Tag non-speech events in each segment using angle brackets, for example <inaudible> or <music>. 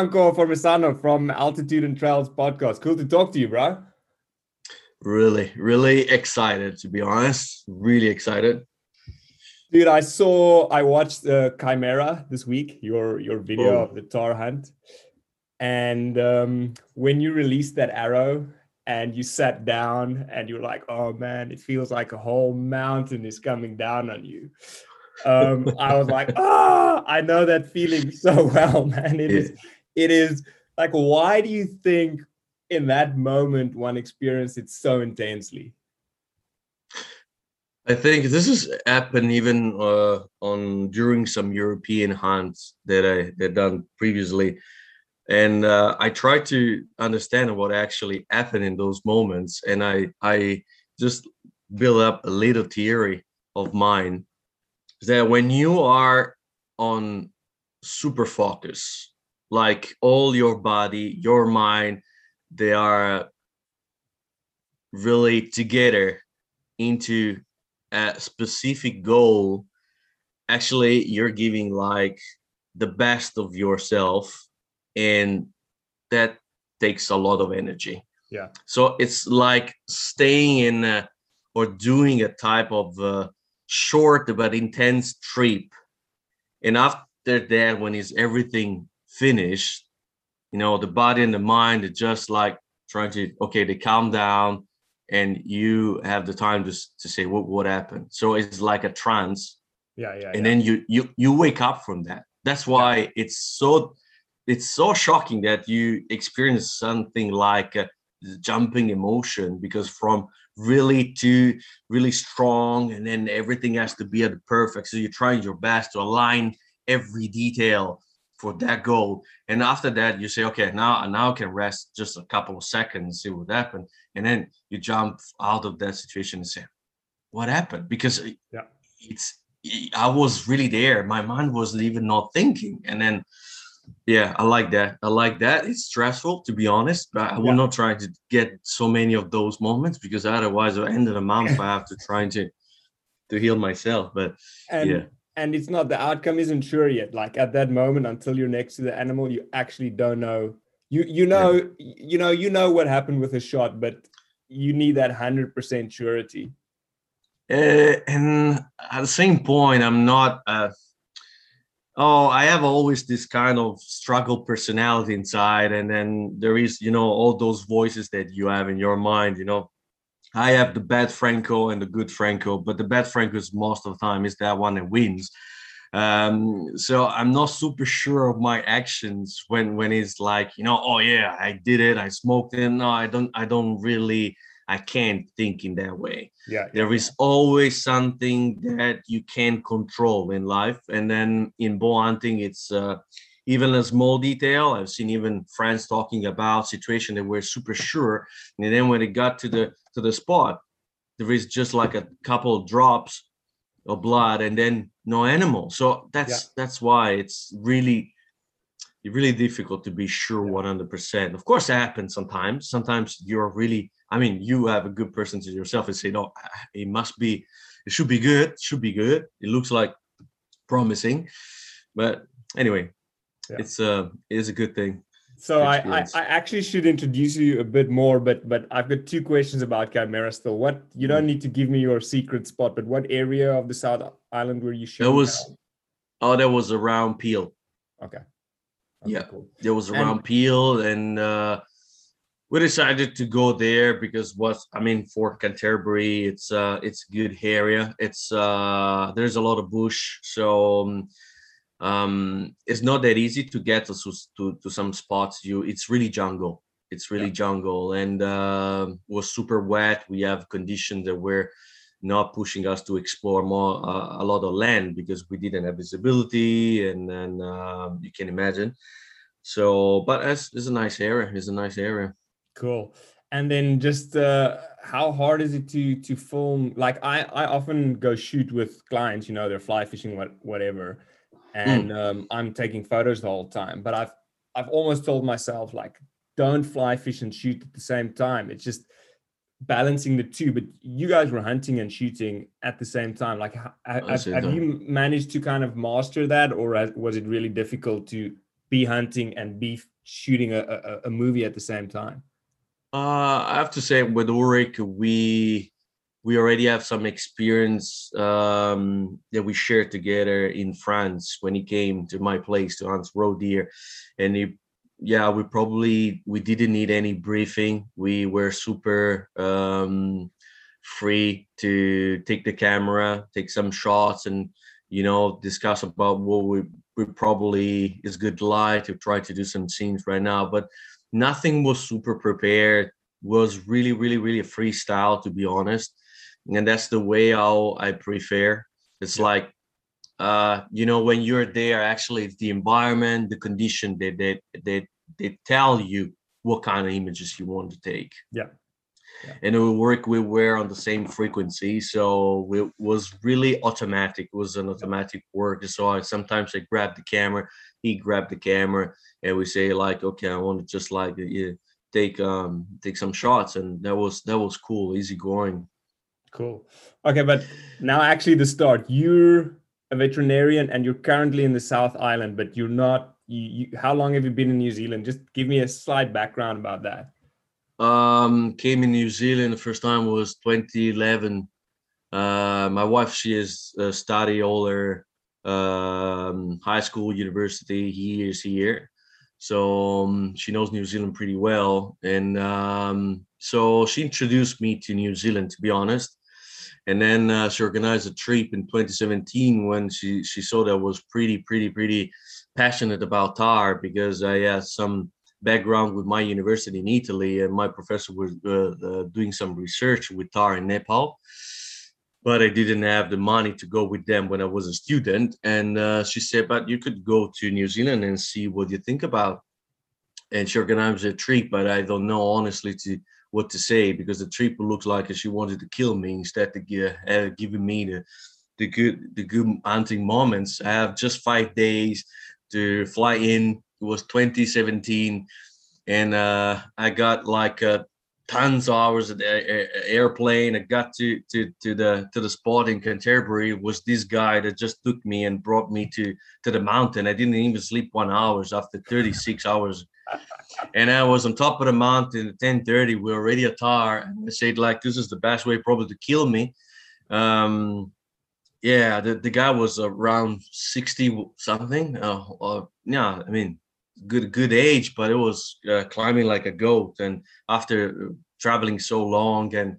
Franco Formisano from Altitude and Trails podcast. Cool to talk to you, bro. Really, really excited to be honest. Really excited. Dude, I saw I watched the Chimera this week, your your video oh. of the tahr hunt. And um, when you released that arrow and you sat down and you're like, oh man, it feels like a whole mountain is coming down on you. Um, I was like, <laughs> ah, oh, I know that feeling so well, man. It yeah. is, it is like, why do you think in that moment one experienced it so intensely? I think this has happened even uh, on during some European hunts that I had done previously, and uh, I try to understand what actually happened in those moments, and I I just build up a little theory of mine that when you are on super focus, like all your body, your mind, they are really together into a specific goal. Actually you're giving like the best of yourself and that takes a lot of energy. Yeah. So it's like staying in a, or doing a type of uh, short but intense trip. And after that when is everything finished you know the body and the mind are just like trying to okay they calm down and you have the time to, to say what what happened so it's like a trance yeah yeah and yeah. then you you you wake up from that that's why yeah. it's so it's so shocking that you experience something like a jumping emotion because from really to really strong and then everything has to be at the perfect so you're trying your best to align every detail for that goal. And after that, you say, okay, now now I can rest just a couple of seconds, see what happened, and then you jump out of that situation and say, what happened? Because yeah. it's I was really there. My mind was even not thinking, and then yeah, I like that. I like that. It's stressful to be honest, but I will yeah. not try to get so many of those moments because otherwise, at the end of the month, I have to try to to heal myself. But and, yeah and it's not the outcome isn't sure yet like at that moment until you're next to the animal you actually don't know you you know yeah. you know you know what happened with a shot but you need that 100% surety uh, and at the same point i'm not uh, oh i have always this kind of struggle personality inside and then there is you know all those voices that you have in your mind you know I have the bad Franco and the good Franco, but the bad Franco is most of the time is that one that wins. Um, so I'm not super sure of my actions when when it's like you know, oh yeah, I did it, I smoked it. No, I don't, I don't really, I can't think in that way. Yeah, there is always something that you can't control in life, and then in bow hunting, it's uh, even a small detail. I've seen even friends talking about situation that were super sure, and then when it got to the to the spot, there is just like a couple of drops of blood, and then no animal. So that's yeah. that's why it's really really difficult to be sure 100%. Of course, it happens sometimes. Sometimes you're really, I mean, you have a good person to yourself and say, no, <sighs> it must be, it should be good, should be good. It looks like promising. But anyway, yeah. it's uh it is a good thing so I, I, I actually should introduce you a bit more but but i've got two questions about chimera still what you don't mm. need to give me your secret spot but what area of the south island were you shooting that was oh that was around peel okay, okay yeah cool. there was around and, peel and uh we decided to go there because what I mean for Canterbury, it's uh it's a good area. It's uh there's a lot of bush, so um, um, it's not that easy to get to, to, to some spots. You, it's really jungle. It's really yeah. jungle, and uh, was super wet. We have conditions that were not pushing us to explore more uh, a lot of land because we didn't have visibility, and then uh, you can imagine. So, but it's, it's a nice area. It's a nice area. Cool. And then just uh, how hard is it to to film? Like I I often go shoot with clients. You know, they're fly fishing, what whatever. And mm. um, I'm taking photos the whole time. But I've I've almost told myself like, don't fly fish and shoot at the same time. It's just balancing the two. But you guys were hunting and shooting at the same time. Like, have, have you managed to kind of master that, or was it really difficult to be hunting and be shooting a, a, a movie at the same time? Uh, I have to say, with Ulrich, we we already have some experience um, that we shared together in France when he came to my place to hunt roe deer, and he, yeah, we probably we didn't need any briefing. We were super um, free to take the camera, take some shots, and you know discuss about what we, we probably is good light to try to do some scenes right now, but nothing was super prepared. Was really really really freestyle to be honest and that's the way how i prefer. It's yeah. like uh you know when you're there actually it's the environment the condition that they they they tell you what kind of images you want to take. Yeah, yeah. and we work we were on the same frequency so it was really automatic. It was an automatic work. So i sometimes i grab the camera he grabbed the camera and we say like okay i want to just like yeah, take um take some shots. And that was that was cool easy going cool. Okay but now actually the start. You're a veterinarian and you're currently in the south island but you're not you, you how long have you been in new zealand? Just give me a slight background about that. Um came in new zealand the first time was 2011 uh my wife she is uh, study all her um high school university He is here. So um, she knows New Zealand pretty well, and um, so she introduced me to New Zealand, to be honest. And then uh, she organized a trip in 2017 when she she saw that I was pretty pretty pretty passionate about tahr because I had some background with my university in Italy, and my professor was uh, uh, doing some research with tahr in Nepal but I didn't have the money to go with them when I was a student. And uh, she said, "But you could go to New Zealand and see what you think about." And she organized a trip, but I don't know honestly to what to say because the trip looks like she wanted to kill me instead of give, uh, giving me the the good the good hunting moments. I have just five days to fly in. It was 2017, and uh, I got like a tons of hours at the airplane. I got to to to the to the spot in Canterbury. Was this guy that just took me and brought me to to the mountain? I didn't even sleep one hours after 36 hours, and I was on top of the mountain at 10:30. We were already at tahr, and I said like, "This is the best way probably to kill me." Um, yeah, the, the guy was around 60 something. Uh, uh, yeah, I mean, good good age, but it was uh, climbing like a goat. And after traveling so long, and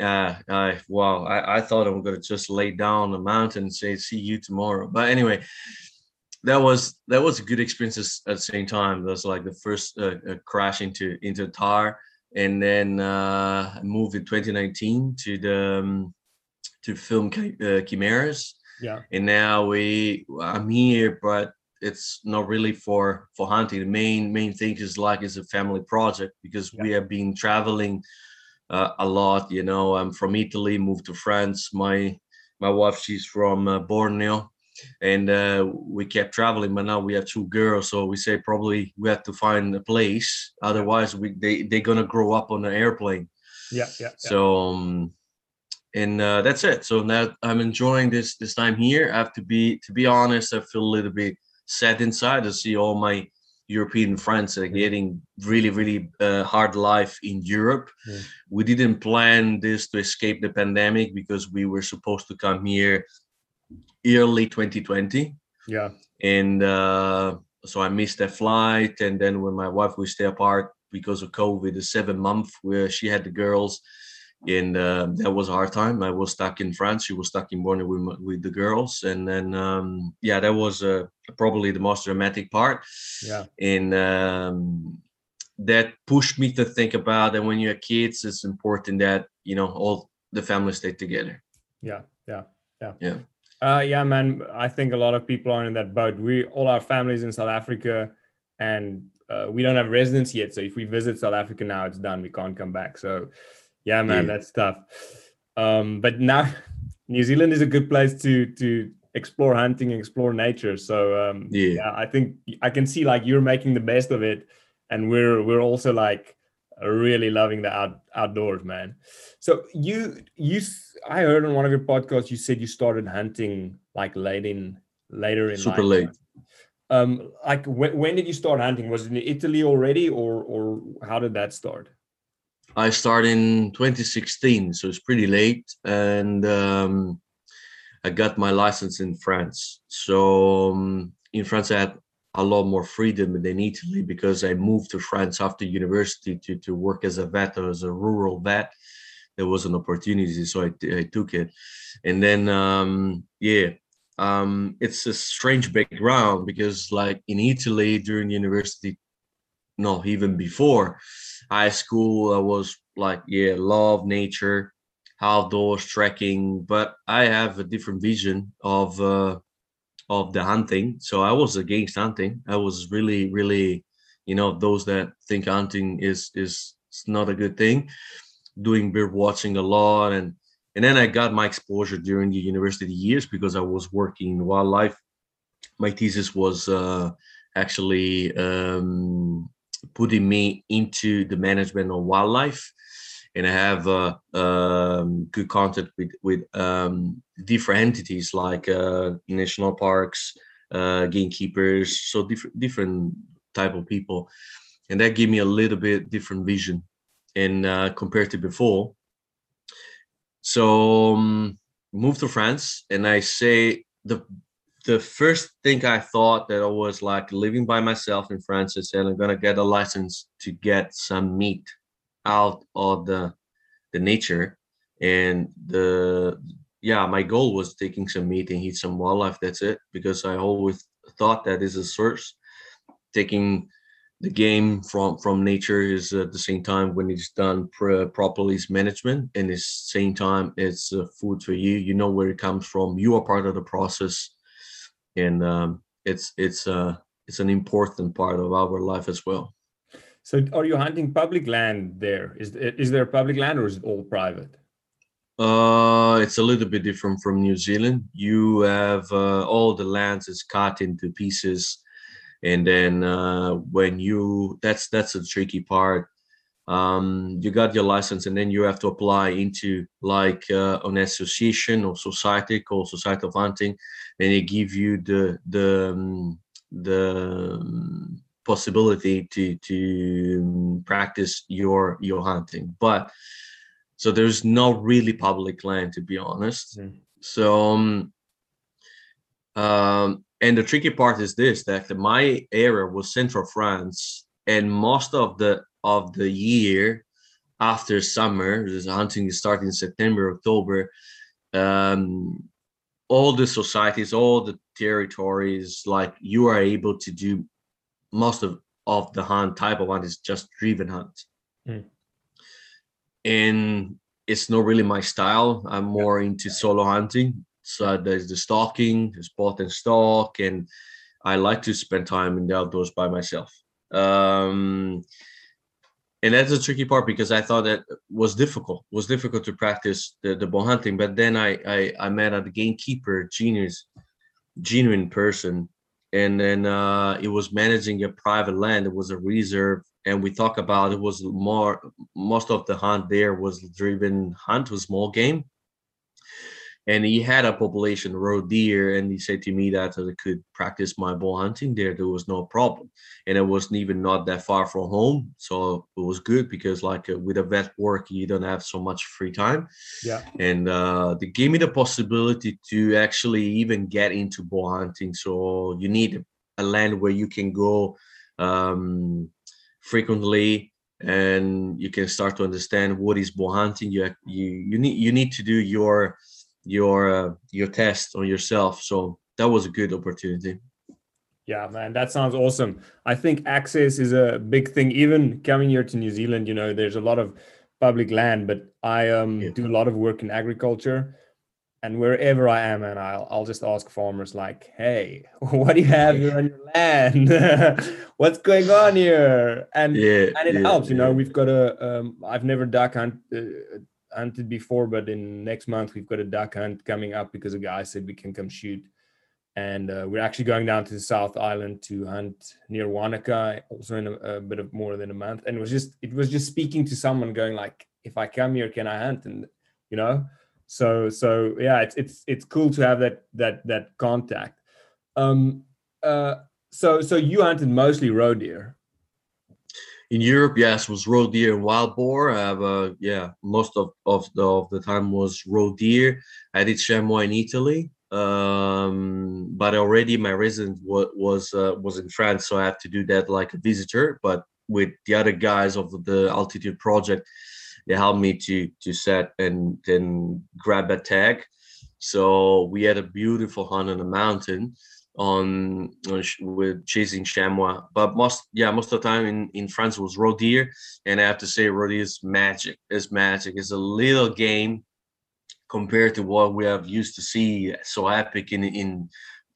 uh, I wow, I, I thought I'm gonna just lay down the mountain and say see you tomorrow. But anyway, that was that was a good experience at the same time. That was like the first uh, uh crash into into tahr, and then uh, I moved in 2019 to the um, to film uh, Chimeras. Yeah, and now we I'm here, but it's not really for for hunting. The main main thing is like it's a family project because yeah. we have been traveling uh, a lot. You know, I'm from Italy, moved to France. My my wife, she's from uh, Borneo, and uh, we kept traveling. But now we have two girls, so we say probably we have to find a place. Otherwise, we they they're gonna grow up on an airplane. Yeah, yeah. So. Um, and uh, that's it. So now I'm enjoying this this time here. I have to be to be honest. I feel a little bit sad inside to see all my European friends are getting really, really uh, hard life in Europe. Yeah. We didn't plan this to escape the pandemic because we were supposed to come here early 2020. Yeah. And uh, so I missed that flight. And then when my wife we stay apart because of COVID, the seven month where she had the girls, and uh, that was a hard time. I was stuck in France. She was stuck in Borneo with, with the girls, and then um, yeah, that was uh, probably the most dramatic part. Yeah, and um, that pushed me to think about that when you're kids, it's important that you know all the family stay together. Yeah, yeah, yeah, yeah. Uh, yeah, man. I think a lot of people are in that boat. We all our families in South Africa, and uh, we don't have residence yet. So if we visit South Africa now, it's done. We can't come back. So yeah, man, yeah. that's tough. Um, but now <laughs> New Zealand is a good place to to explore hunting explore nature. So um, yeah. yeah, I think I can see like you're making the best of it, and we're we're also like really loving the out, outdoors, man. So you you I heard on one of your podcasts you said you started hunting like late in later in super life. late. um, like when, when did you start hunting? Was it in Italy already, or or how did that start? I started in 2016, so it's pretty late, and um, I got my license in France. So um, in France, I had a lot more freedom than Italy because I moved to France after university to to work as a vet or as a rural vet. There was an opportunity, so I, I took it, and then um, yeah, um, it's a strange background because like in Italy during university, no, even before high school, I was like, yeah, love nature, outdoors, trekking, but I have a different vision of uh, of the hunting. So I was against hunting. I was really, really, you know, those that think hunting is is not a good thing. Doing bird watching a lot and and then I got my exposure during the university years because I was working in wildlife. My thesis was uh, actually um, putting me into the management of wildlife, and I have uh, um, good contact with with um, different entities like uh, national parks, uh, gamekeepers, so different different type of people, and that gave me a little bit different vision, and uh, compared to before so um, moved to France, and I say the the first thing I thought that I was like living by myself in France. I said I'm gonna get a license to get some meat out of the the nature, and the yeah, my goal was taking some meat and eat some wildlife. That's it, because I always thought that is a source. Taking the game from from nature is at the same time when it's done pr- properly is management and the same time it's uh, food for you you know where it comes from you are part of the process and um, it's it's uh it's an important part of our life as well so are you hunting public land there? Is is there public land or is it all private? Uh it's a little bit different from new zealand. You have uh, all the lands is cut into pieces and then uh, when you that's that's a tricky part. Um, you got your license and then you have to apply into like uh, an association or society called society of hunting and they give you the the um, the um, possibility to to practice your your hunting but so there's no really public land to be honest mm. so um, um and the tricky part is this that my area was central france and most of the of the year after summer the hunting is starting in september october um, all the societies all the territories like you are able to do most of of the hunt type of hunt is just driven hunt mm. and it's not really my style i'm more into solo hunting so there's the stalking, spot and stalk, and I like to spend time in the outdoors by myself. Um, and that's the tricky part because I thought that was difficult. It was difficult to practice the, the bow hunting. But then I, I I met a gamekeeper, genius, genuine person, and then uh, it was managing a private land. It was a reserve, and we talk about it was more. Most of the hunt there was driven hunt was small game, and he had a population of roe deer and he said to me that i could practice my bow hunting there. There was no problem. And it wasn't even not that far from home so it was good because like uh, with a vet work you don't have so much free time. Yeah. And uh, they gave me the possibility to actually even get into bow hunting. So you need a land where you can go um, frequently and you can start to understand what is bow hunting. You you you need you need to do your your uh, your test on yourself. So that was a good opportunity. Yeah, man, that sounds awesome. I think access is a big thing. Even coming here to New Zealand, you know, there's a lot of public land, but I um, yeah. do a lot of work in agriculture. And wherever I am, and I'll I'll just ask farmers like, "Hey, <laughs> what do you have here on your land? <laughs> What's going on here?" And yeah, and it yeah, helps, you know. We've got a um, I've never duck hunt, uh, hunted before, but in next month we've got a duck hunt coming up because a guy said we can come shoot. And uh, we're actually going down to the South Island to hunt near Wanaka, also in a, a, bit of more than a month. And it was just it was just speaking to someone, going like, "If I come here, can I hunt?" And you know, so so yeah, it's it's it's cool to have that that that contact. Um, uh, so so you hunted mostly roe deer in Europe, yes, was roe deer and wild boar. I have, uh, yeah, most of, of the of the time was roe deer. I did chamois in Italy, um, but already my residence was was uh, was in France, so I have to do that like a visitor. But with the other guys of the altitude project, they helped me to to set and then grab a tag. So we had a beautiful hunt on the mountain on, on with chasing chamois. But most yeah, most of the time in in France was roe deer, and I have to say roe deer is magic. It's magic. It's a little game compared to what we have used to see so epic in in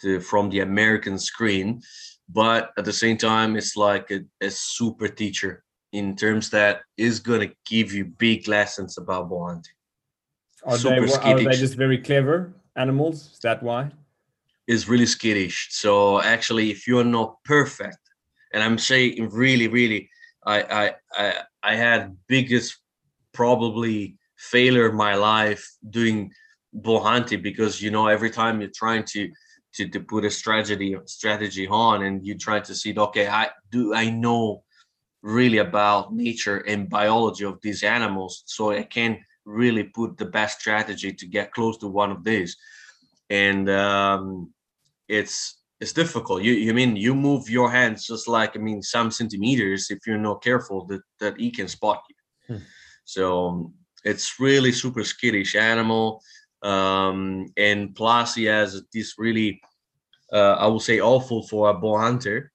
the, from the American screen. But at the same time, it's like a, a super teacher in terms that is going to give you big lessons about bow hunting. Are, they, are they just very clever animals? Is that why? Is really skittish. So actually, if you're not perfect, and I'm saying really, really, I I I, I had biggest probably failure in my life doing bull hunting because you know every time you're trying to to, to put a strategy strategy on and you try to see okay I do I know really about nature and biology of these animals so I can really put the best strategy to get close to one of these and um, it's it's difficult. You you mean you move your hands just like I mean some centimeters if you're not careful that that he can spot you. Hmm. So um, it's really super skittish animal, um, and plus he has this really uh, I would say awful for a bow hunter,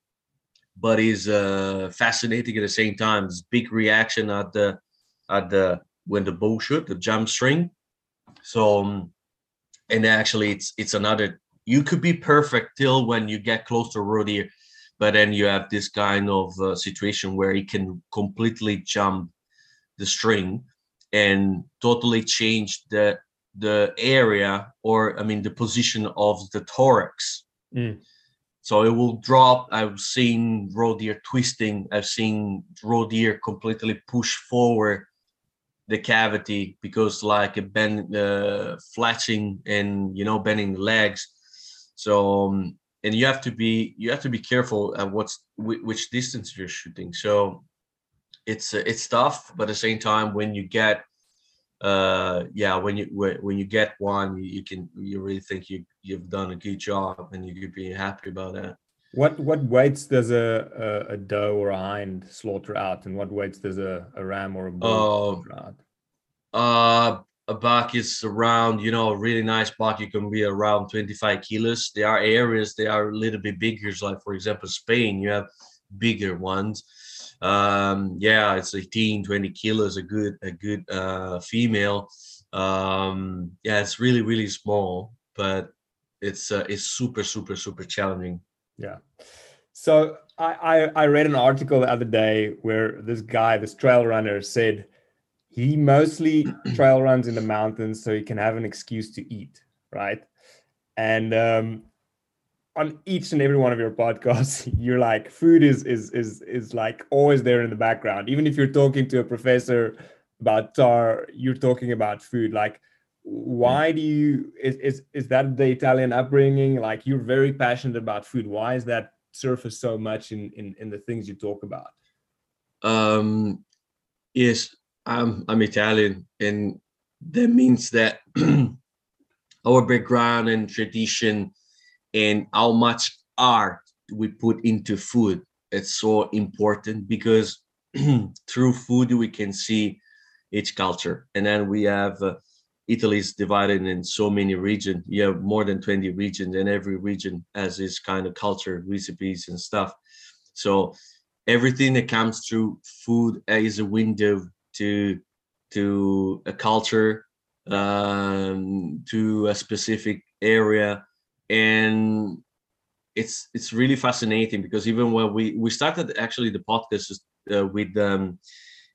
but he's uh, fascinating at the same time. This big reaction at the at the when the bow shoot the jump string. So um, and actually it's it's another you could be perfect till when you get close to deer but then you have this kind of uh, situation where he can completely jump the string and totally change the the area or i mean the position of the thorax. Mm. so it will drop. I've seen roe deer twisting. I've seen roe deer completely push forward the cavity because like a bend uh, flatching and you know bending the legs so um, and you have to be you have to be careful at what's which distance you're shooting. So it's uh, it's tough, but at the same time, when you get uh yeah when you when you get one you, you can you really think you you've done a good job and you could be happy about that what what weights does a, a, a doe or a hind slaughter out, and what weights does a, a ram or a bull uh, slaughter out? Uh, a buck is around, you know, a really nice buck, you can be around 25 kilos. There are areas they are a little bit bigger, like for example, Spain, you have bigger ones. Um, yeah, it's 18, 20 kilos, a good, a good uh, female. Um, yeah, it's really, really small, but it's uh, it's super, super, super challenging. Yeah. So I, I I read an article the other day where this guy, this trail runner, said he mostly <clears throat> trail runs in the mountains so he can have an excuse to eat, right? And um, on each and every one of your podcasts, <laughs> you're like, food is is is is like always there in the background. Even if you're talking to a professor about tahr, you're talking about food. Like, why do you is is is that the Italian upbringing? Like, you're very passionate about food. Why is that surface so much in in in the things you talk about? Um, yes, I'm I'm Italian, and that means that <clears throat> our background and tradition and how much art we put into food. It's so important because <clears throat> through food we can see each culture. And then we have uh, italy is divided in so many regions you have more than 20 regions and every region has its kind of culture recipes and stuff. So everything that comes through food is a window to to a culture um, to a specific area. And it's it's really fascinating because even when we we started actually the podcast uh, with um,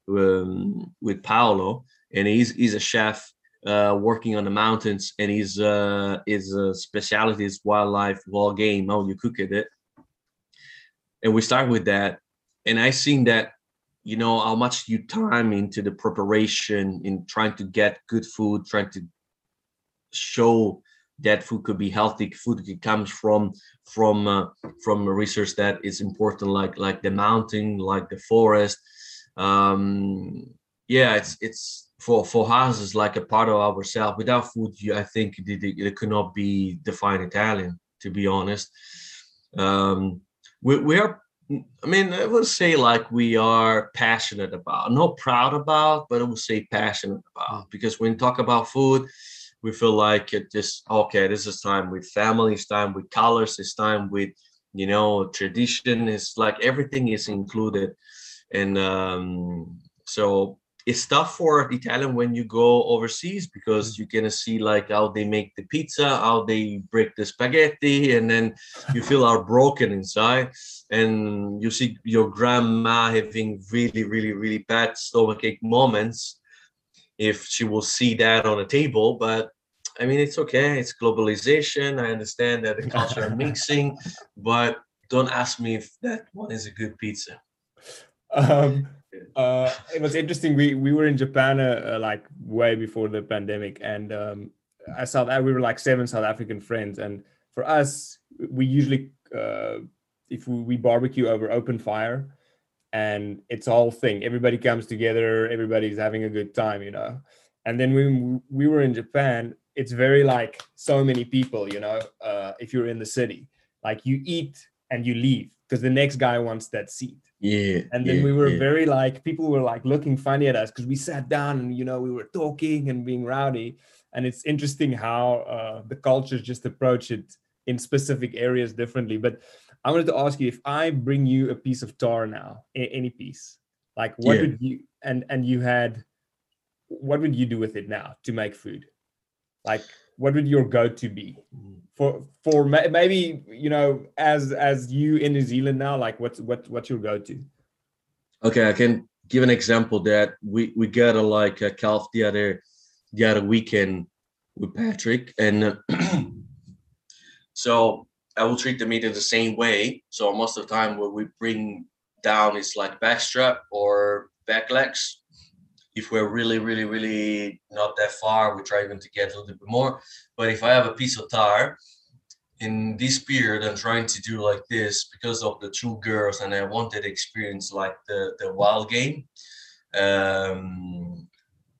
um, with Paolo and he's he's a chef uh, working on the mountains and his uh, his uh, specialty is wildlife wild game how you cook it. And we start with that and I seen that you know how much you time into the preparation in trying to get good food trying to show that food could be healthy food that comes from from uh, from research that is important like like the mountain like the forest. Um yeah it's it's for for us it's like a part of ourselves. Without food you, i think it, could not be defined italian to be honest. Um we, we are I mean, I would say like we are passionate about, not proud about, but I would say passionate about because when talk about food, we feel like it just okay. This is time with family, it's time with colors, it's time with you know tradition. It's like everything is included, and um, so it's tough for Italian when you go overseas because mm. you're gonna see like how they make the pizza, how they break the spaghetti, and then you feel are broken inside, and you see your grandma having really, really, really bad stomachache moments if she will see that on a table. But I mean, it's okay. It's globalization. I understand that the culture are <laughs> mixing, but don't ask me if that one is a good pizza. Um, uh, it was interesting. We we were in Japan uh, uh, like way before the pandemic, and um, I saw that we were like seven South African friends, and for us, we usually uh, if we, we barbecue over open fire, and it's all thing. Everybody comes together. Everybody's having a good time, you know. And then when we were in Japan, it's very like so many people, you know. Uh, if you're in the city, like you eat and you leave because the next guy wants that seat yeah. And then yeah, we were yeah. very like people were like looking funny at us because we sat down and you know we were talking and being rowdy. And it's interesting how uh, the cultures just approach it in specific areas differently. But I wanted to ask you if I bring you a piece of tahr now, any piece, like what Yeah. would you and and you had what would you do with it now to make food? Like what would your go-to be? For for maybe you know as as you in New Zealand now, like what's what what's your go-to? Okay, I can give an example that we we got a like a calf the other the other weekend with Patrick, and uh, <clears throat> so I will treat the meat in the same way. So most of the time, what we bring down is like back strap or back legs. If we're really, really, really not that far, we try even to get a little bit more. But if I have a piece of tahr, in this period I'm trying to do like this because of the two girls and I wanted to experience like the the wild game. Um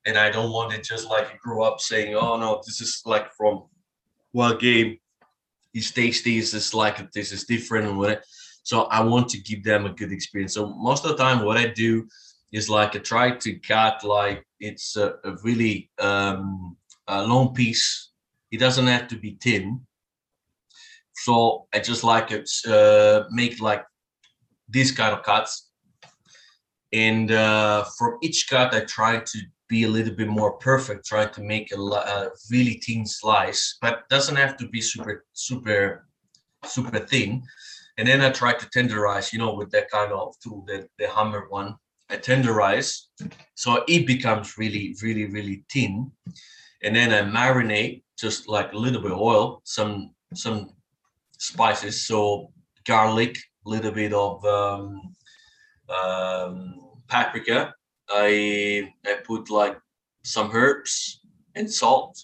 and I don't want it just like you grew up saying, oh no, this is like from wild game. It's tasty, it's just like this is different and whatever. So I want to give them a good experience. So most of the time what I do is like I try to cut like it's a, a really um a long piece. It doesn't have to be thin so I just like it uh, make like these kind of cuts, and uh, from each cut I try to be a little bit more perfect, try to make a, a really thin slice, but doesn't have to be super super super thin. And then I try to tenderize, you know, with that kind of tool, the, the hammer one. I tenderize, so it becomes really, really, really thin. And then I marinate just like a little bit of oil, some some spices. So garlic, a little bit of um, um, paprika. I I put like some herbs and salt,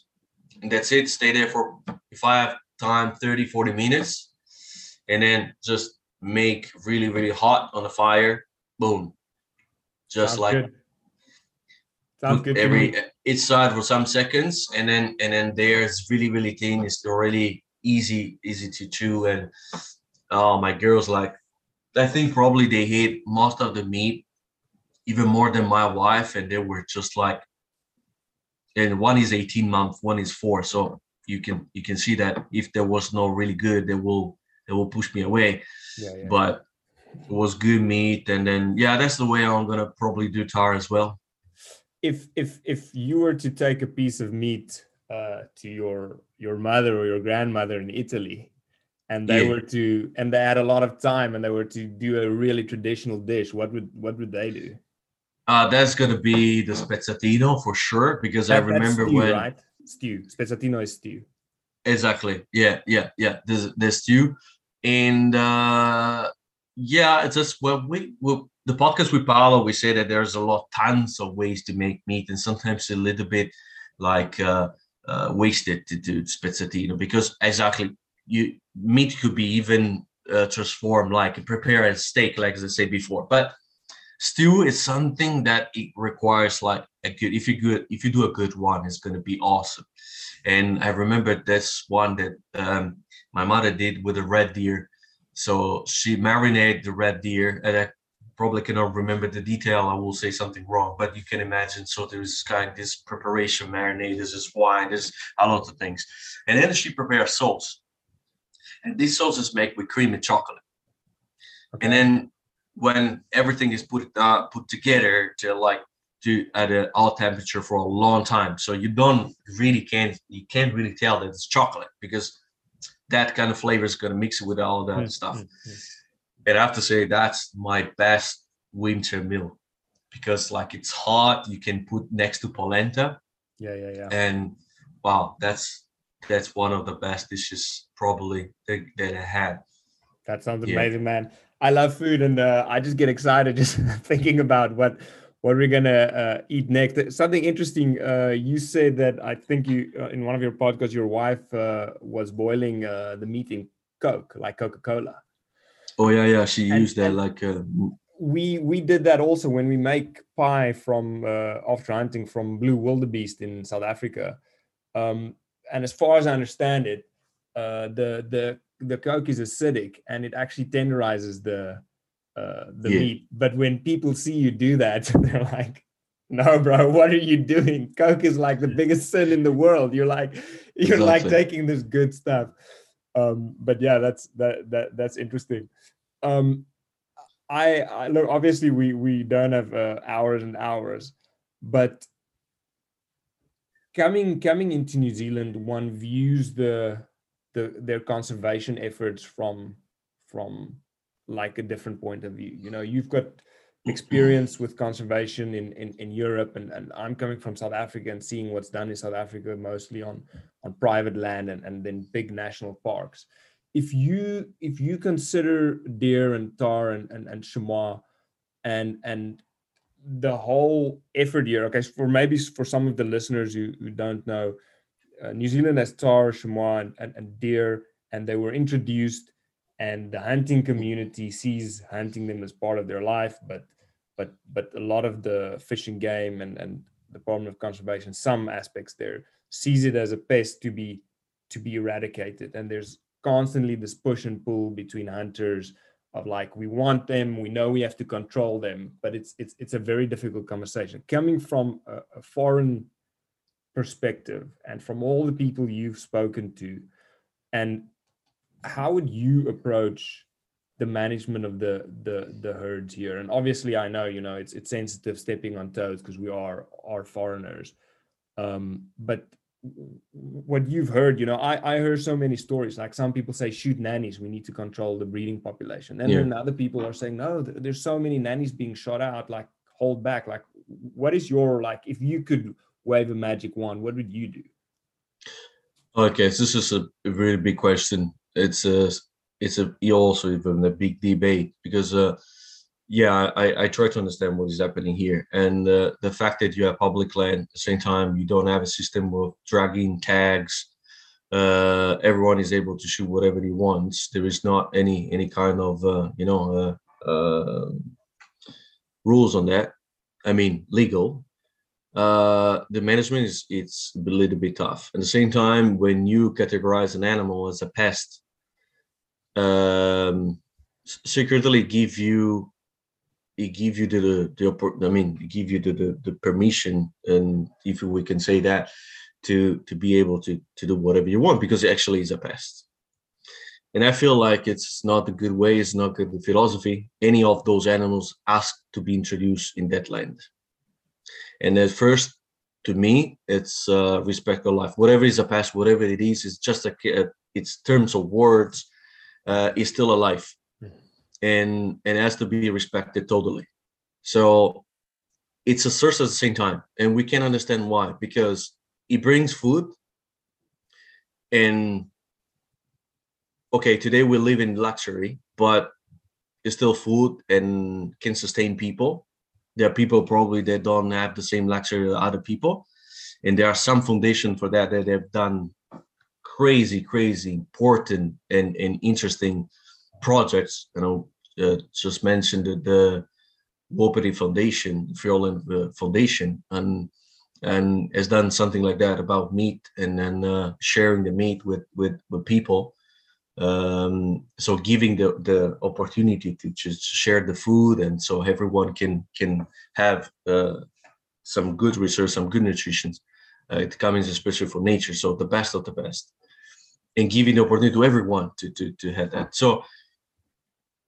and that's it. Stay there for if I have time, 30, 40 minutes, and then just make really, really hot on the fire. Boom. Just Sounds like good. Sounds good. every each side for some seconds and then and then there it's really really thin it's really easy easy to chew and oh my girls like i think probably they hate most of the meat even more than my wife and they were just like and one is 18 month one is four so you can you can see that if there was no really good they will they will push me away Yeah, yeah. but was good meat and then yeah that's the way i'm gonna probably do tahr as well if if if you were to take a piece of meat uh, to your your mother or your grandmother in Italy, and they Yeah. were to and they had a lot of time and they were to do a really traditional dish, what would what would they do? Uh, that's gonna be the spezzatino for sure because I That- that's remember stew, when right? Stew. Spezzatino is stew. exactly yeah yeah yeah there's there's stew and uh yeah it's just well we well, the podcast with Paolo we say that there's a lot tons of ways to make meat and sometimes a little bit like uh uh, wasted to do spezzatino because exactly you meat could be even uh, transformed like prepare a steak like as I said before but stew is something that it requires like a good if you good if you do a good one it's going to be awesome. And I remember this one that um, my mother did with a red deer so she marinated the red deer and I probably cannot remember the detail. I will say something wrong, but you can imagine. So there's kind of this preparation marinade, this wine, there's a lot of things. And then she prepares sauce. And these sauces make with cream and chocolate. Okay. And then when everything is put uh, put together to like to at an all temperature for a long time, so you don't really can't you can't really tell that it's chocolate because that kind of flavor is going to mix it with all that mm-hmm. stuff. Mm-hmm and I have to say that's my best winter meal because like it's hot. You can put next to polenta. Yeah, yeah, yeah. And wow, that's that's one of the best dishes probably that, that I had. That sounds yeah. amazing, man. I love food, and uh, I just get excited just <laughs> thinking about what what we're gonna uh, eat next. Something interesting. Uh, you said that I think you uh, in one of your podcasts, your wife uh, was boiling uh, the meat in Coke, like Coca Cola. Oh yeah, yeah. She and, used that like. Uh, we we did that also when we make pie from uh, after hunting from blue wildebeest in South Africa, um, and as far as I understand it, uh, the the the coke is acidic and it actually tenderizes the uh, the yeah. meat. But when people see you do that, <laughs> they're like, "No, bro, what are you doing? Coke is like the biggest sin in the world. You're like, <laughs> you're exactly. like taking this good stuff." Um, but yeah, that's that that that's interesting. Um, I, I look obviously we we don't have uh, hours and hours, but coming coming into New Zealand, one views the the their conservation efforts from from like a different point of view. You know, you've got experience with conservation in, in, in Europe and, and I'm coming from South Africa and seeing what's done in South Africa mostly on on private land and, and then big national parks if you if you consider deer and tahr and and, and chamois and and the whole effort here okay for maybe for some of the listeners who, who don't know uh, new zealand has tahr, chamois and, and, and deer and they were introduced and the hunting community sees hunting them as part of their life but but but a lot of the fishing game and and the department of conservation some aspects there sees it as a pest to be to be eradicated. And there's constantly this push and pull between hunters of like we want them we know we have to control them but it's it's it's a very difficult conversation. Coming from a, a foreign perspective and from all the people you've spoken to and how would you approach the management of the the the herds here? And obviously i know you know it's it's sensitive stepping on toes because we are are foreigners. Um but what you've heard you know i i heard so many stories. Like some people say shoot nannies we need to control the breeding population. And yeah. then other people are saying no there's so many nannies being shot out like hold back. Like what is your like if you could wave a magic wand what would you do? Okay so this is a, a really big question it's a it's a also even a big debate because uh yeah, I, I try to understand what is happening here. And uh, the fact that you have public land at the same time, you don't have a system of dragging tags. Uh, everyone is able to shoot whatever he wants. There is not any any kind of uh, you know uh, uh, rules on that. I mean, legal. Uh, the management is it's a little bit tough. At the same time, when you categorize an animal as a pest, um, secretly give you it give you the the I mean, give you the, the, the permission, and if we can say that, to to be able to to do whatever you want because it actually is a pest. And I feel like it's not a good way, it's not good philosophy. Any of those animals ask to be introduced in that land. And at first, to me, it's uh, respect of life. Whatever is a past, whatever it is, it's just a, it's terms of words, uh, is still a life and and has to be respected totally. So it's a source at the same time, and we can understand why because it brings food. And okay, today we live in luxury, but it's still food and can sustain people. There are people probably that don't have the same luxury as other people, and there are some foundation for that that have done crazy, crazy important and, and interesting projects. You know, uh, just mentioned the, the Wapiti Foundation, Fiordland uh, Foundation, and and has done something like that about meat and then uh, sharing the meat with with, with people. Um, so giving the the opportunity to just share the food, and so everyone can can have uh, some good research, some good nutrition. Uh, it comes especially for nature, so the best of the best, and giving the opportunity to everyone to to to have that. So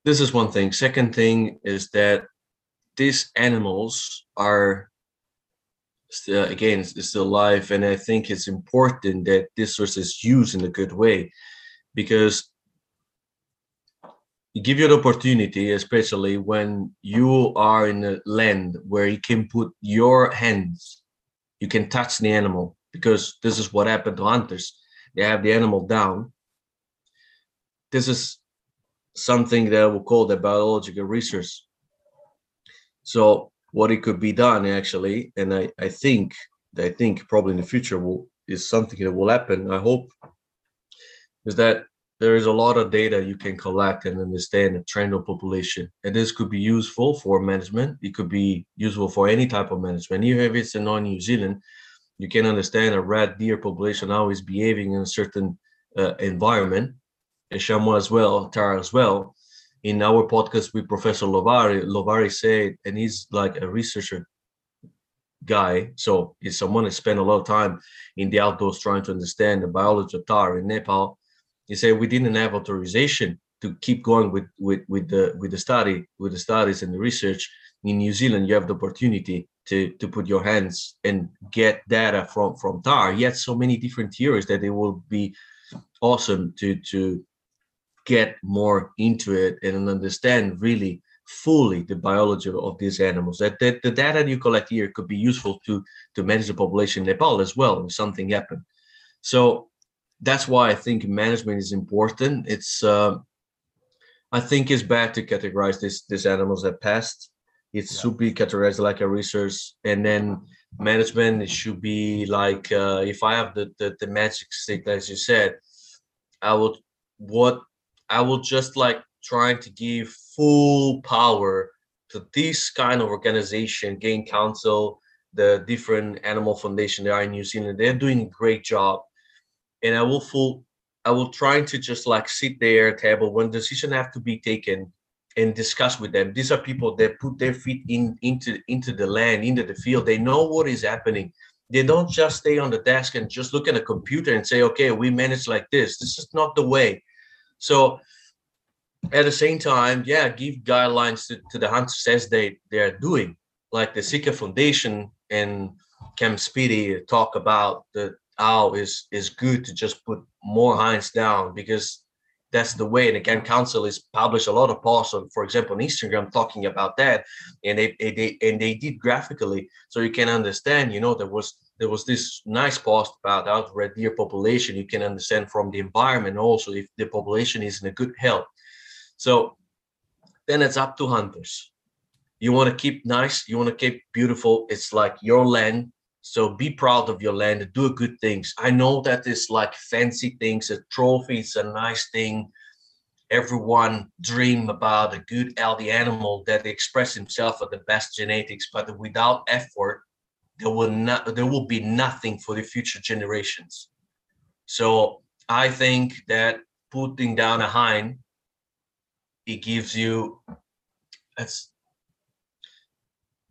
this is one thing. Second thing is that these animals are still, again still alive, and I think it's important that this source is used in a good way because you give you an opportunity, especially when you are in a land where you can put your hands, you can touch the animal because this is what happened to hunters. They have the animal down. This is something that we call the biological research. So what it could be done actually, and I, I think I think probably in the future will is something that will happen. I hope is that there is a lot of data you can collect and understand the trend of population. And this could be useful for management. It could be useful for any type of management. Even if it's in New Zealand, you can understand a red deer population how is behaving in a certain uh, environment and chamois as well, Tara as well. In our podcast with Professor Lovari, Lovari said, and he's like a researcher guy. So he's someone that spent a lot of time in the outdoors trying to understand the biology of tahr in Nepal. He said we didn't have authorization to keep going with with with the with the study with the studies and the research. In New Zealand, you have the opportunity to to put your hands and get data from from tahr. Yet so many different theories that it will be awesome to to get more into it and understand really fully the biology of these animals. That, that the data you collect here could be useful to to manage the population in Nepal as well if something happened. So that's why I think management is important. It's uh, I think it's bad to categorize this these animals as pests. It yeah. should be categorized like a resource, and then management it should be like uh, if I have the, the the magic stick, as you said, I would what I will just like trying to give full power to this kind of organization, Game Council, the different animal foundation there are in New Zealand. They're doing a great job. And I will full I will try to just like sit there at table when decision have to be taken and discuss with them. These are people that put their feet in into into the land, into the field. They know what is happening. They don't just stay on the desk and just look at a computer and say, okay, we manage like this. This is not the way so at the same time, yeah, give guidelines to, to the hunters as they they're doing. Like the Sika Foundation and Cam Speedy talk about the how is is good to just put more hinds down because that's the way. And again, council is published a lot of posts on, for example, on Instagram talking about that, and they, they and they did graphically, so you can understand. You know, there was there was this nice post about out red deer population. You can understand from the environment also if the population is in a good health. So then it's up to hunters. You want to keep nice, you want to keep beautiful. It's like your land. So be proud of your land do good things. I know that it's like fancy things, a trophy is a nice thing. Everyone dream about a good healthy animal that express himself at the best genetics, but without effort, there will not there will be nothing for the future generations. So I think that putting down a hind, it gives you that's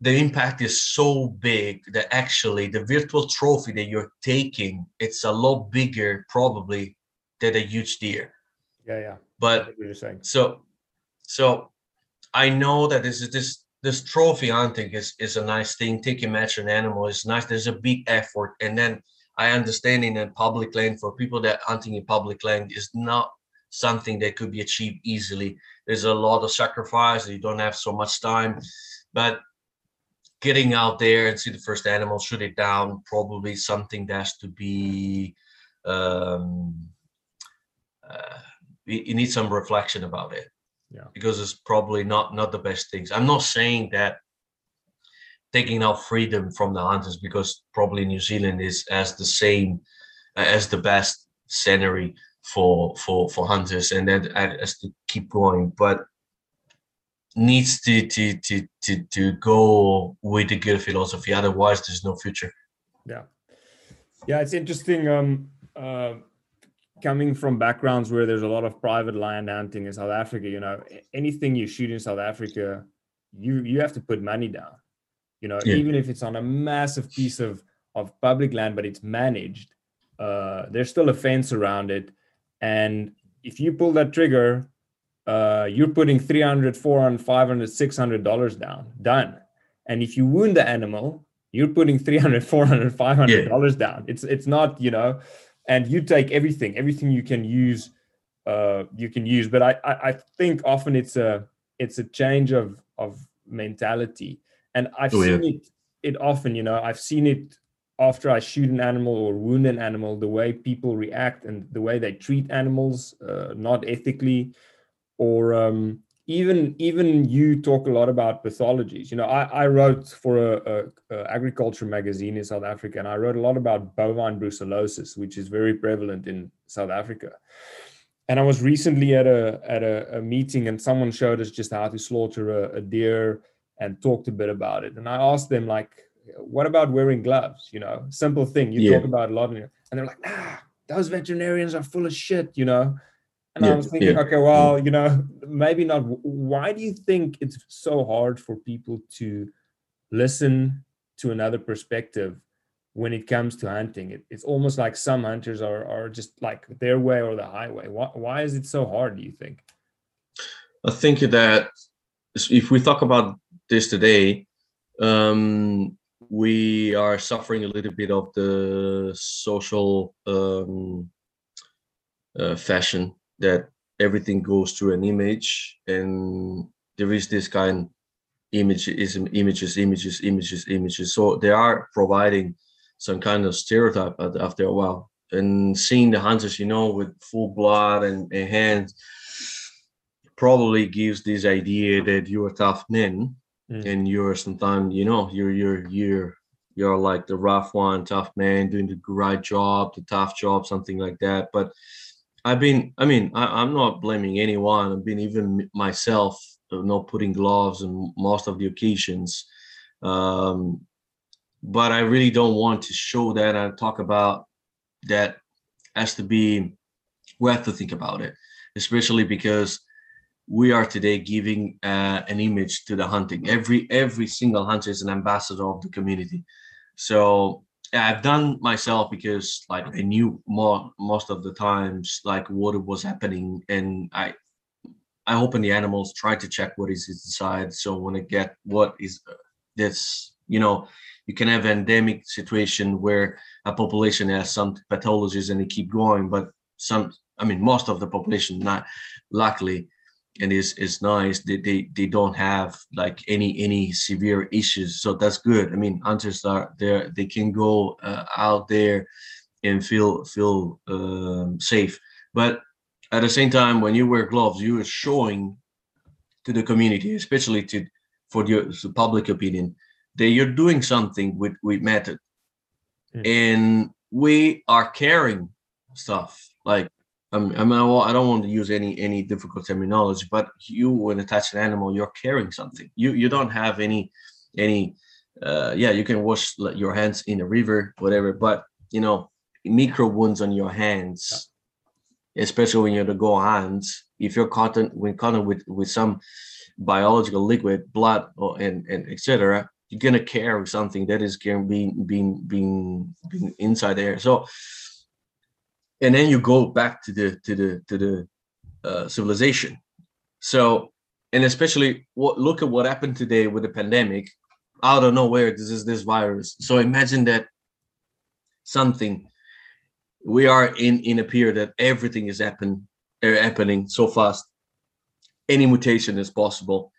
the impact is so big that actually the virtual trophy that you're taking it's a lot bigger probably than a huge deer yeah yeah but so so i know that this is this this trophy hunting is is a nice thing. Taking match an animal is nice. There's a big effort, and then I understand in a public land for people that hunting in public land is not something that could be achieved easily. There's a lot of sacrifice. You don't have so much time, but getting out there and see the first animal, shoot it down, probably something that has to be. Um, uh, you need some reflection about it. Yeah. Because it's probably not not the best things. I'm not saying that taking out freedom from the hunters because probably New Zealand is as the same as the best scenery for for for hunters and that as to keep going. But needs to to to to to go with the good philosophy otherwise there's no future. Yeah. Yeah it's interesting um uh coming from backgrounds where there's a lot of private land hunting in south africa you know anything you shoot in south africa you you have to put money down. You know yeah. even if it's on a massive piece of of public land but it's managed uh there's still a fence around it. And if you pull that trigger uh, you're putting 300 400 500 600 dollars down. Done. And if you wound the animal you're putting 300 400 500 dollars yeah. down. It's it's not you know and you take everything everything you can use uh, you can use. But I, I i think often it's a it's a change of of mentality. And i've oh, seen yeah. it it often you know i've seen it after I shoot an animal or wound an animal, the way people react and the way they treat animals, uh, not ethically, or um, even even you talk a lot about pathologies. You know, I, I wrote for a, a, a, agriculture magazine in South Africa, and I wrote a lot about bovine brucellosis, which is very prevalent in South Africa. And I was recently at a at a, a meeting, and someone showed us just how to slaughter a, deer and talked a bit about it. And I asked them like, what about wearing gloves? You know, simple thing you yeah. talk about a lot, and they're like, "Ah, those veterinarians are full of shit. You know, and yeah, I was thinking, yeah. okay, well, you know, maybe not. Why do you think it's so hard for people to listen to another perspective when it comes to hunting? It, it's almost like some hunters are are just like their way or the highway. Why, why is it so hard? Do you think? I think that if we talk about this today, um, we are suffering a little bit of the social um, uh, fashion that everything goes through an image and there is this kind image is images images images images. So they are providing some kind of stereotype after a while. And seeing the hunters you know with full blood and, and hands probably gives this idea that you're tough men mm. and you're sometimes you know you're you're you're you're like the rough one tough man doing the right job the tough job something like that. But i've been i mean I, am not blaming anyone i've been even myself not putting gloves on most of the occasions um, but i really don't want to show that and talk about that has to be we have to think about it especially because we are today giving uh, an image to the hunting. Every every single hunter is an ambassador of the community. So I've done myself because like I knew more most of the times like what was happening, and I I open the animals, try to check what is inside. So when I get what is uh, this, you know, you can have endemic situation where a population has some pathologies and they keep going, but some, I mean, most of the population, not luckily, and is is nice. They, they they don't have like any any severe issues so that's good. I mean hunters are there they can go uh, out there and feel feel um, safe. But at the same time when you wear gloves you are showing to the community especially to for the, the public opinion that you're doing something with with method. Mm. and we are caring stuff like I mean, I don't want to use any any difficult terminology, but you, when attach an animal, you're carrying something. You you don't have any any. Uh, yeah, you can wash your hands in a river, whatever, but you know, micro wounds on your hands, especially when you're the go hands. If you're caught in, when caught with with some biological liquid, blood, or and and etc., you're gonna carry something that is being being being being inside there. So and then you go back to the to the to the uh, civilization. So and especially what look at what happened today with the pandemic. Out of nowhere this is this virus. So imagine that something. We are in in a period that everything is happen, uh, happening so fast. Any mutation is possible.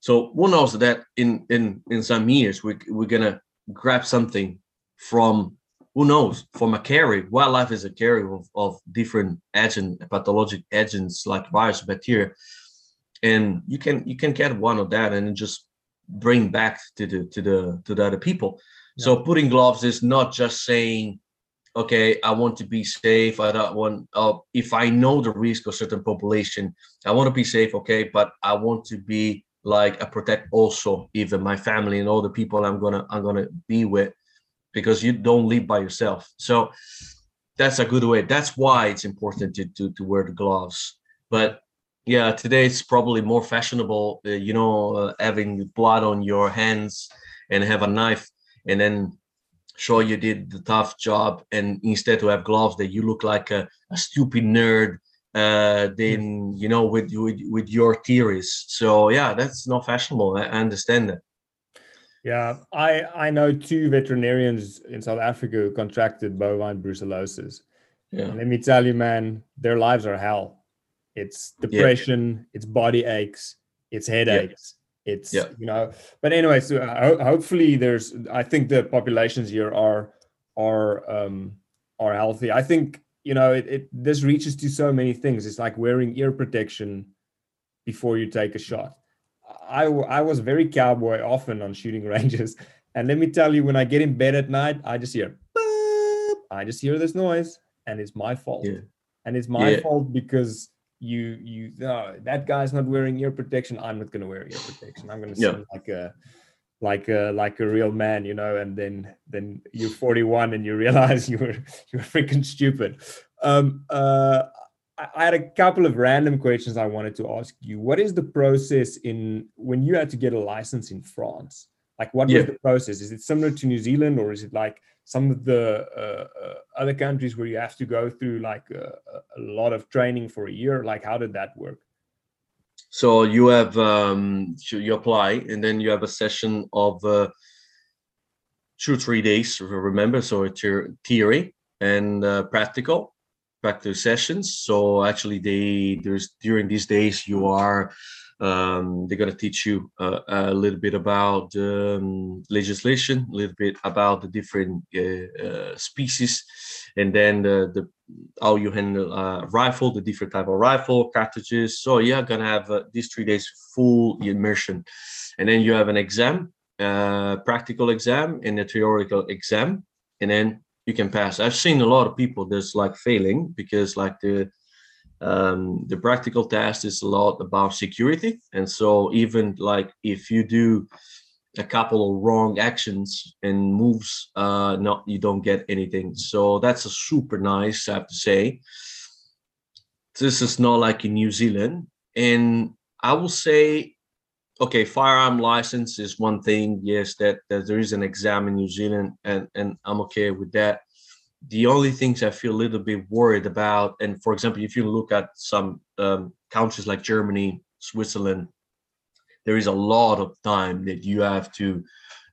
So who knows that in in in some years we, we're gonna grab something from who knows from a carry wildlife is a carrier of, of different agent pathologic agents like virus bacteria and you can you can get one of that and just bring back to the to the to the other people. Yeah. So putting gloves is not just saying, okay, I want to be safe. I don't want. Uh, if I know the risk of certain population, I want to be safe. Okay, but I want to be like I protect also even my family and all the people I'm gonna I'm gonna be with, because you don't live by yourself. So that's a good way. That's why it's important to to, to wear the gloves. But yeah today it's probably more fashionable uh, you know uh, having blood on your hands and have a knife and then show you did the tough job and instead to have gloves that you look like a, a stupid nerd uh then you know with, with with your theories so yeah that's not fashionable I understand that yeah i i know two veterinarians in south africa who contracted bovine brucellosis yeah and let me tell you man their lives are hell it's depression yeah. it's body aches it's headaches yeah. it's yeah. you know but anyway so uh, hopefully there's i think the populations here are are um are healthy i think you know it, it this reaches to so many things it's like wearing ear protection before you take a shot i i was very cowboy often on shooting <laughs> ranges and let me tell you when i get in bed at night i just hear Boop! i just hear this noise and it's my fault yeah. and it's my yeah. fault because you you oh, that guy's not wearing ear protection i'm not going to wear ear protection i'm going to seem like a like a like a real man you know and then then you're 41 and you realize <laughs> you were you're freaking stupid um uh I had a couple of random questions I wanted to ask you. What is the process in when you had to get a license in France? Like, what yeah. was the process? Is it similar to New Zealand, or is it like some of the uh, uh, other countries where you have to go through like a, a, lot of training for a year like how did that work so you have um, you apply and then you have a session of uh, two three days remember so it's your theory and uh, practical practical sessions. So actually they there's during these days you are um, they're going to teach you uh, a little bit about um, legislation, a little bit about the different uh, uh, species, and then the, the how you handle rifle, the different type of rifle cartridges. So you're gonna have uh, these three days full immersion, and then you have an exam, uh, practical exam, and a theoretical exam, and then you can pass. I've seen a lot of people that's like failing because like the um, the practical test is a lot about security. And so even like if you do a couple of wrong actions and moves uh not you don't get anything. So that's a super nice i have to say. This is not like in new zealand. And i will say okay firearm license is one thing yes that, that there is an exam in new zealand and and i'm okay with that the only things I feel a little bit worried about, and for example, if you look at some um, countries like Germany, Switzerland, there is a lot of time that you have to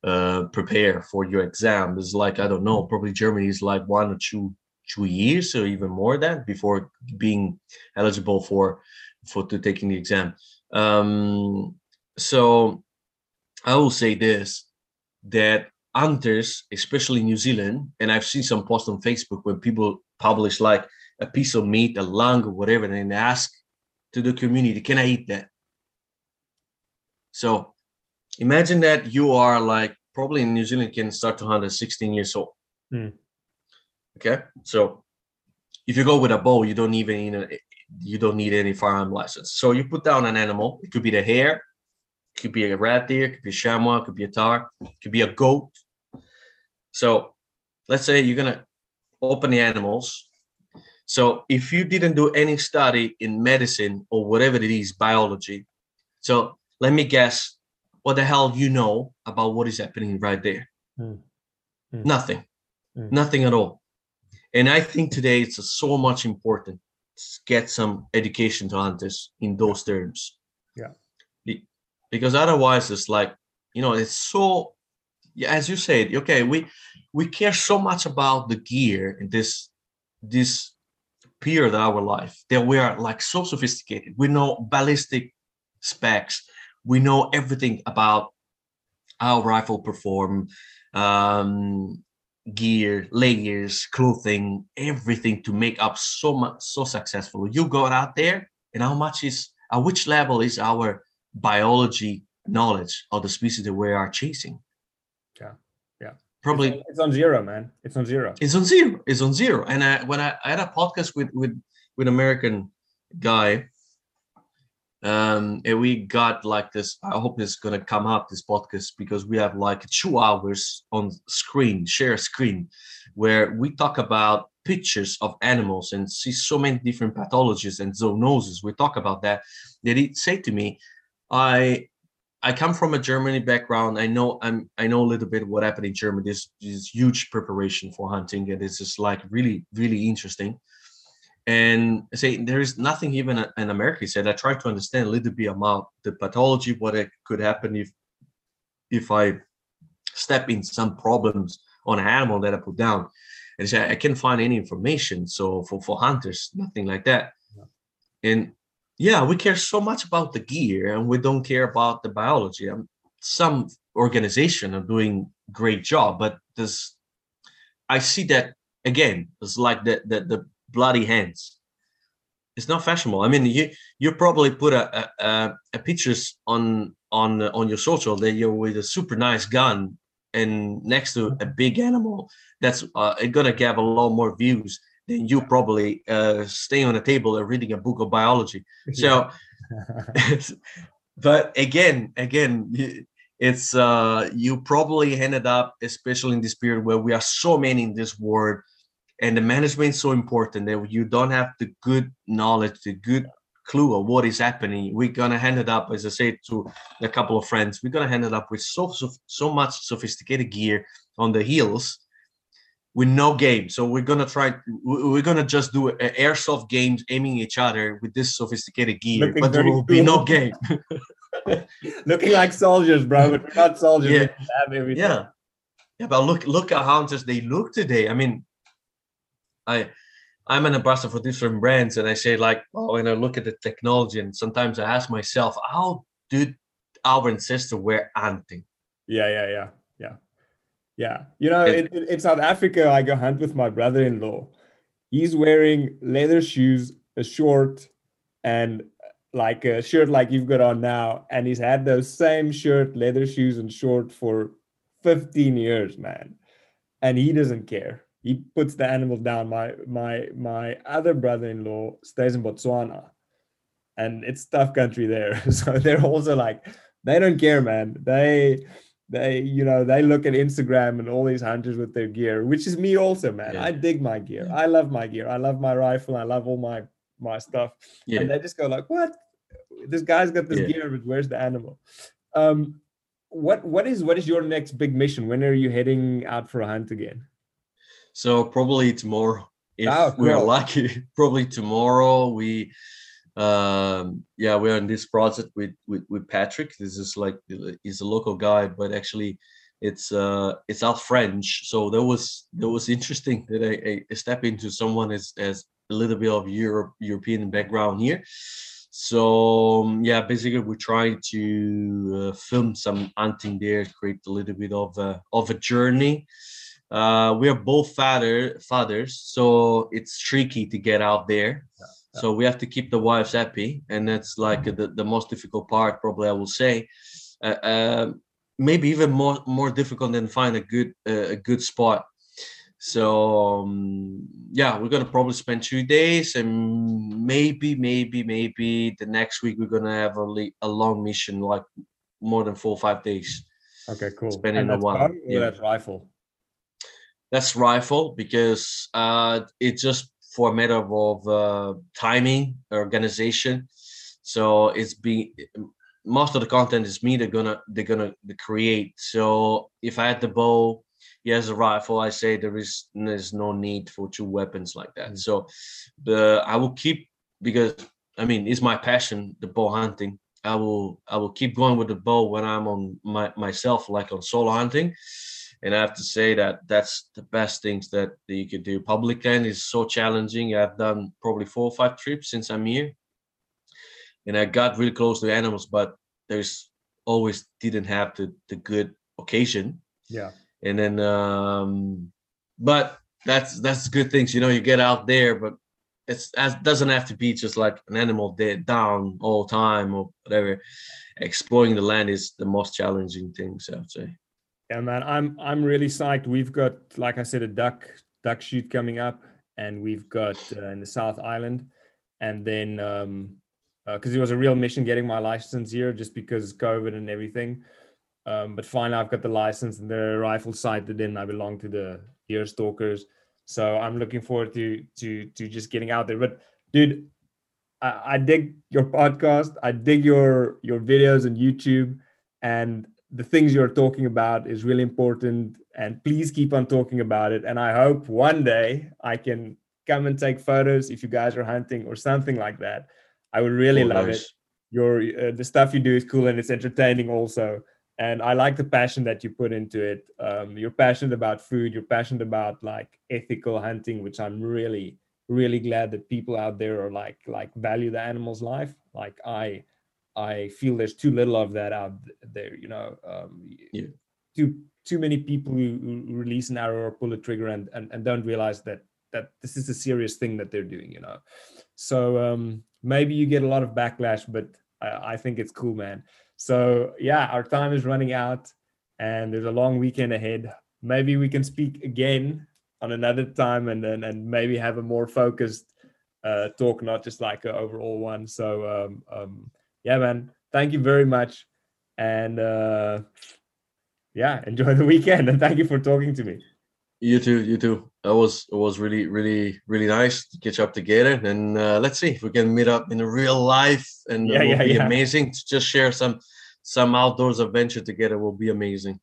uh, prepare for your exam. It's like I don't know, probably Germany is like one or two two years or even more than before being eligible for for to taking the exam. Um, so I will say this that hunters, especially New Zealand, and I've seen some posts on Facebook when people publish like a piece of meat, a lung, or whatever, and they ask to the community, "Can I eat that?" So imagine that you are like probably in New Zealand can start to hunt at 16 years old. Mm. Okay, so if you go with a bow, you don't even need a, you don't need any firearm license. So you put down an animal. It could be the hare, could be a red deer, could be a chamois, could be a tahr, could be a goat. So let's say you're gonna open the animals. So if you didn't do any study in medicine or whatever it is, biology. So let me guess, what the hell you know about what is happening right there? Mm. Mm. Nothing, mm. nothing at all. And I think today it's so much important to get some education to hunters in those terms. Yeah because otherwise it's like you know it's so as you said okay we we care so much about the gear in this this period of our life that we are like so sophisticated. We know ballistic specs. We know everything about how rifle perform um gear layers clothing everything to make up so much so successful. You go out there and how much is at which level is our biology knowledge of the species that we are chasing. Yeah, yeah. Probably it's on, it's on zero, man. It's on zero. It's on zero. It's on zero. And I, when I, I had a podcast with with with American guy, um, and we got like this. I hope it's gonna come up this podcast because we have like two hours on screen, share screen, where we talk about pictures of animals and see so many different pathologies and zoonoses. We talk about that. That he said to me, I I come from a Germany background. I know I'm I know a little bit what happened in Germany. This there's huge preparation for hunting, and it's just like really, really interesting. And I say there is nothing even in America. He said I try to understand a little bit about the pathology, what it could happen if if I step in some problems on an animal that I put down. And he said I can't find any information. So for for hunters, nothing like that. And yeah we care so much about the gear and we don't care about the biology. Um, some organization are doing great job but this i see that again it's like the the, the bloody hands. It's not fashionable. I mean you you probably put a, a, a pictures on on on your social that you're with a super nice gun and next to a big animal that's uh, gonna get a lot more views than you probably uh, staying on a table and reading a book of biology. <laughs> So, <laughs> but again, again, it's uh, you probably ended up, especially in this period where we are so many in this world, and the management is so important that you don't have the good knowledge, the good clue of what is happening. We're gonna hand it up, as I said to a couple of friends, we're gonna hand it up with so so, so much sophisticated gear on the heels with no game. So we're gonna try. We're gonna just do airsoft games aiming each other with this sophisticated gear, Looking but there will cool. be no game. <laughs> <laughs> Looking like soldiers, bro, but we're not soldiers. Yeah, yeah, yeah. But look, look at how just they look today. I mean, I. I'm an ambassador for different brands, and I say like, oh, and I look at the technology, and sometimes I ask myself, how did our ancestors wear hunting? Yeah, yeah, yeah, yeah. You know, in, in South Africa, I go hunt with my brother in law. He's wearing leather shoes, a short, and uh, like a shirt like you've got on now. And he's had those same shirt, leather shoes, and short for 15 years, man. And he doesn't care. He puts the animal down. My my my other brother-in-law stays in Botswana. And it's tough country there. <laughs> So they're also like, they don't care, man. They they you know they look at instagram and all these hunters with their gear which is me also man. Yeah. i dig my gear. I love my gear. I love my rifle. I love all my my stuff. Yeah. and they just go like what? This guy's got this yeah. gear but where's the animal? Um what what is what is your next big mission? When are you heading out for a hunt again? So probably tomorrow if oh, cool. we're lucky <laughs> probably tomorrow we um yeah we're in this project with, with with patrick. This is like he's a local guy but actually it's uh it's out french. So that was that was interesting that i, I step into someone as as a little bit of europe european background here. So um, yeah basically we're trying to uh, film some hunting there create a little bit of a of a journey. Uh we are both father fathers so it's tricky to get out there. Yeah so we have to keep the wives happy, and that's like the, the most difficult part, probably I will say. Uh, uh, maybe even more more difficult than find a good uh, a good spot. So um, yeah, we're gonna probably spend two days, and maybe maybe maybe the next week we're gonna have a, a long mission, like more than four or five days. Okay, cool. Spending a while. Yeah, that's rifle. That's rifle because uh, it just for a matter of uh, timing, organization. So it's being most of the content is me. They're gonna they're gonna create. So if I had the bow, yes, a rifle, I say there is there's no need for two weapons like that. Mm-hmm. So the I will keep because I mean it's my passion, the bow hunting. I will I will keep going with the bow when I'm on my myself, like on solo hunting and I have to say that that's the best things that, that you could do. Public land is so challenging. I've done probably four or five trips since I'm here, and I got really close to animals, but there's always didn't have the the good occasion. Yeah. And then, um, but that's that's good things. You know, you get out there, but it's it doesn't have to be just like an animal dead down all time or whatever. Exploring the land is the most challenging thing, so I'd say. Yeah, man, I'm I'm really psyched. We've got, like I said, a duck duck shoot coming up, and we've got uh, in the South Island, and then um, because uh, it was a real mission getting my license here, just because COVID and everything. Um, but finally, I've got the license and the rifle sighted in. I belong to the deer stalkers, so I'm looking forward to to to just getting out there. But dude, I, I dig your podcast. I dig your your videos on YouTube, and the things you're talking about is really important and please keep on talking about it. And i hope one day i can come and take photos if you guys are hunting or something like that. I would really oh, love nice. it your uh, the stuff you do is cool and it's entertaining also. And i like the passion that you put into it. Um, you're passionate about food you're passionate about like ethical hunting which i'm really really glad that people out there are like like value the animal's life. Like i I feel there's too little of that out there. You know, um, yeah. too too many people who, who, release an arrow or pull a trigger and, and and don't realize that that this is a serious thing that they're doing. You know, so um, maybe you get a lot of backlash, but I, I think it's cool, man. So yeah, our time is running out, and there's a long weekend ahead. Maybe we can speak again on another time, and and, and maybe have a more focused uh, talk, not just like an overall one. So um, um, yeah, man, thank you very much. And uh, yeah, <laughs> enjoy the weekend. And thank you for talking to me. You too. You too. That was it was really really really nice to catch up together. And uh, let's see if we can meet up in a real life. And yeah, it will yeah, be yeah. amazing to just share some some outdoors adventure together. Will be amazing.